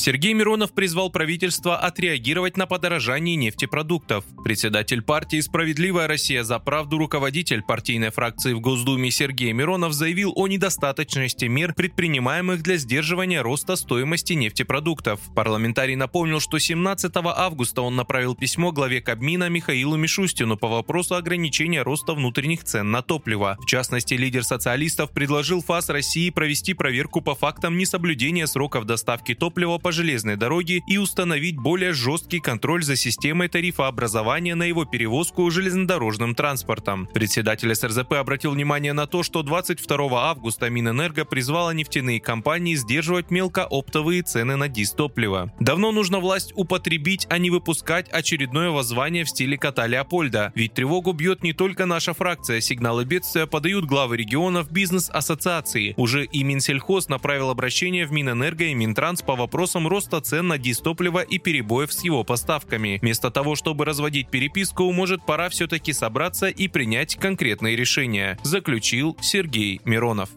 Сергей Миронов призвал правительство отреагировать на подорожание нефтепродуктов. Председатель партии «Справедливая Россия за правду» руководитель партийной фракции в Госдуме Сергей Миронов заявил о недостаточности мер, предпринимаемых для сдерживания роста стоимости нефтепродуктов. Парламентарий напомнил, что 17 августа он направил письмо главе Кабмина Михаилу Мишустину по вопросу ограничения роста внутренних цен на топливо. В частности, лидер социалистов предложил ФАС России провести проверку по фактам несоблюдения сроков доставки топлива по железной дороге и установить более жесткий контроль за системой тарифообразования на его перевозку железнодорожным транспортом. Председатель СРЗП обратил внимание на то, что 22 августа Минэнерго призвала нефтяные компании сдерживать мелкооптовые цены на дистопливо. Давно нужно власть употребить, а не выпускать очередное воззвание в стиле кота Леопольда. Ведь тревогу бьет не только наша фракция. Сигналы бедствия подают главы регионов, бизнес-ассоциации. Уже и Минсельхоз направил обращение в Минэнерго и Минтранс по вопросам вопросом роста цен на дистопливо и перебоев с его поставками. Вместо того, чтобы разводить переписку, может пора все-таки собраться и принять конкретные решения, заключил Сергей Миронов.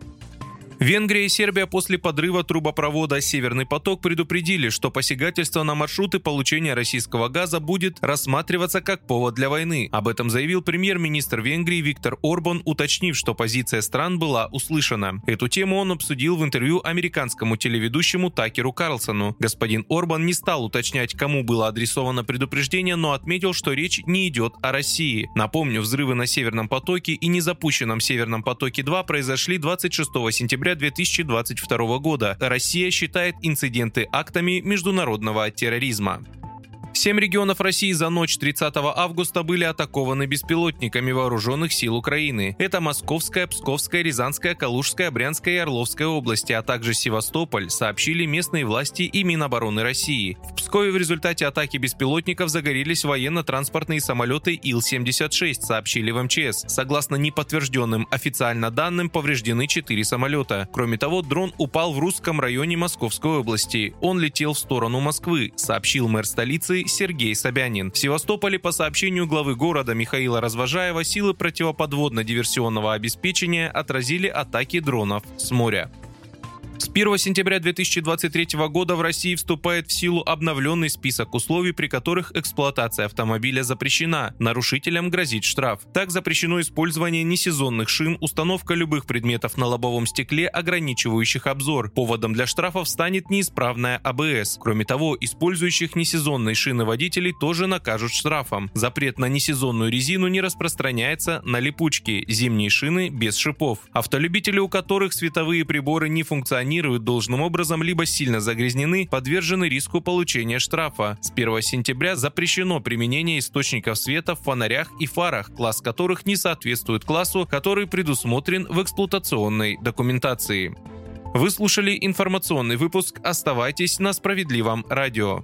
Венгрия и Сербия после подрыва трубопровода «Северный поток» предупредили, что посягательство на маршруты получения российского газа будет рассматриваться как повод для войны. Об этом заявил премьер-министр Венгрии Виктор Орбан, уточнив, что позиция стран была услышана. Эту тему он обсудил в интервью американскому телеведущему Такеру Карлсону. Господин Орбан не стал уточнять, кому было адресовано предупреждение, но отметил, что речь не идет о России. Напомню, взрывы на Северном потоке и незапущенном Северном потоке-2 произошли 26 сентября 2022 года. Россия считает инциденты актами международного терроризма. Семь регионов России за ночь 30 августа были атакованы беспилотниками вооруженных сил Украины. Это Московская, Псковская, Рязанская, Калужская, Брянская и Орловская области, а также Севастополь, сообщили местные власти и Минобороны России. В Пскове в результате атаки беспилотников загорелись военно-транспортные самолеты Ил-76, сообщили в МЧС. Согласно неподтвержденным официально данным, повреждены четыре самолета. Кроме того, дрон упал в русском районе Московской области. Он летел в сторону Москвы, сообщил мэр столицы Сергей Собянин. В Севастополе, по сообщению главы города Михаила Развожаева, силы противоподводно-диверсионного обеспечения отразили атаки дронов с моря. С 1 сентября 2023 года в России вступает в силу обновленный список условий, при которых эксплуатация автомобиля запрещена. Нарушителям грозит штраф. Так запрещено использование несезонных шин, установка любых предметов на лобовом стекле, ограничивающих обзор. Поводом для штрафов станет неисправная АБС. Кроме того, использующих несезонные шины водителей тоже накажут штрафом. Запрет на несезонную резину не распространяется на липучки, зимние шины без шипов. Автолюбители, у которых световые приборы не функционируют, функционируют должным образом, либо сильно загрязнены, подвержены риску получения штрафа. С 1 сентября запрещено применение источников света в фонарях и фарах, класс которых не соответствует классу, который предусмотрен в эксплуатационной документации. Вы слушали информационный выпуск «Оставайтесь на справедливом радио».